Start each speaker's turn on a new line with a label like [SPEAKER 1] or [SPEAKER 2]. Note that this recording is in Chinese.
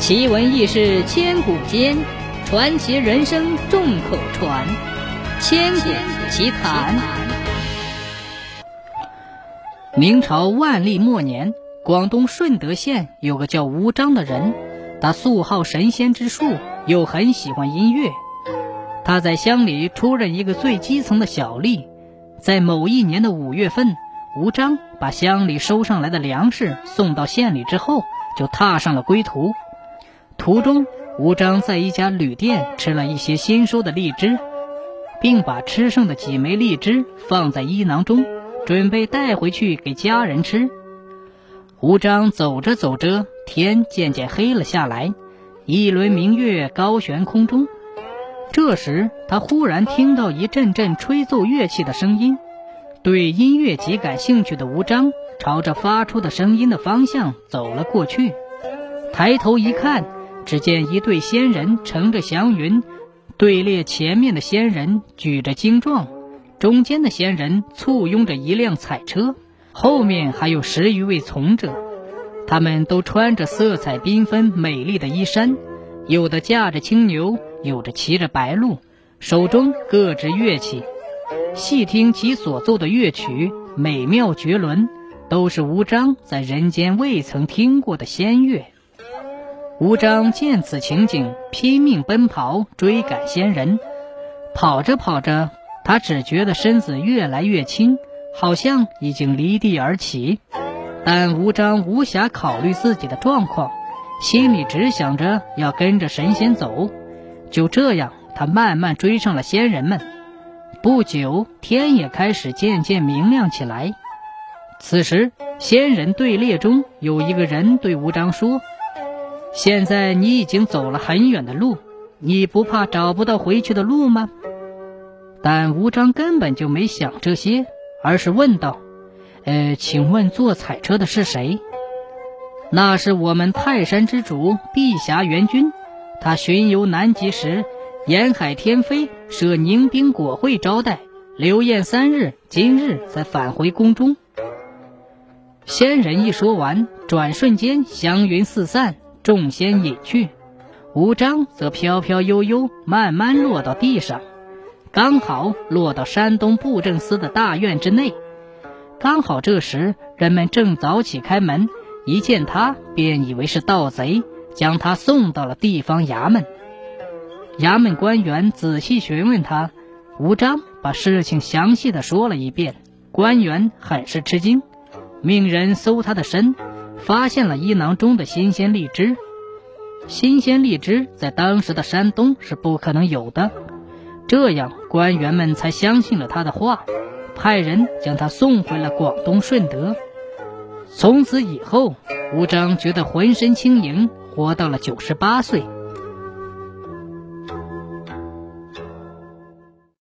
[SPEAKER 1] 奇闻异事千古间，传奇人生众口传。千古奇谈。明朝万历末年，广东顺德县有个叫吴章的人，他素好神仙之术，又很喜欢音乐。他在乡里出任一个最基层的小吏。在某一年的五月份，吴章把乡里收上来的粮食送到县里之后，就踏上了归途。途中，吴章在一家旅店吃了一些新收的荔枝，并把吃剩的几枚荔枝放在衣囊中，准备带回去给家人吃。吴章走着走着，天渐渐黑了下来，一轮明月高悬空中。这时，他忽然听到一阵阵吹奏乐器的声音。对音乐极感兴趣的吴章，朝着发出的声音的方向走了过去，抬头一看。只见一队仙人乘着祥云，队列前面的仙人举着精壮，中间的仙人簇拥着一辆彩车，后面还有十余位从者。他们都穿着色彩缤纷、美丽的衣衫，有的驾着青牛，有的骑着白鹿，手中各执乐器。细听其所奏的乐曲，美妙绝伦，都是吴章在人间未曾听过的仙乐。吴章见此情景，拼命奔跑，追赶仙人。跑着跑着，他只觉得身子越来越轻，好像已经离地而起。但吴章无暇考虑自己的状况，心里只想着要跟着神仙走。就这样，他慢慢追上了仙人们。不久，天也开始渐渐明亮起来。此时，仙人队列中有一个人对吴章说。现在你已经走了很远的路，你不怕找不到回去的路吗？但吴章根本就没想这些，而是问道：“呃，请问坐彩车的是谁？”“那是我们泰山之主碧霞元君，他巡游南极时，沿海天飞，设宁宾果会招待，留宴三日，今日才返回宫中。”仙人一说完，转瞬间祥云四散。众仙隐去，吴章则飘飘悠悠，慢慢落到地上，刚好落到山东布政司的大院之内。刚好这时人们正早起开门，一见他便以为是盗贼，将他送到了地方衙门。衙门官员仔细询问他，吴章把事情详细的说了一遍。官员很是吃惊，命人搜他的身。发现了衣囊中的新鲜荔枝，新鲜荔枝在当时的山东是不可能有的，这样官员们才相信了他的话，派人将他送回了广东顺德。从此以后，吴章觉得浑身轻盈，活到了九十八岁。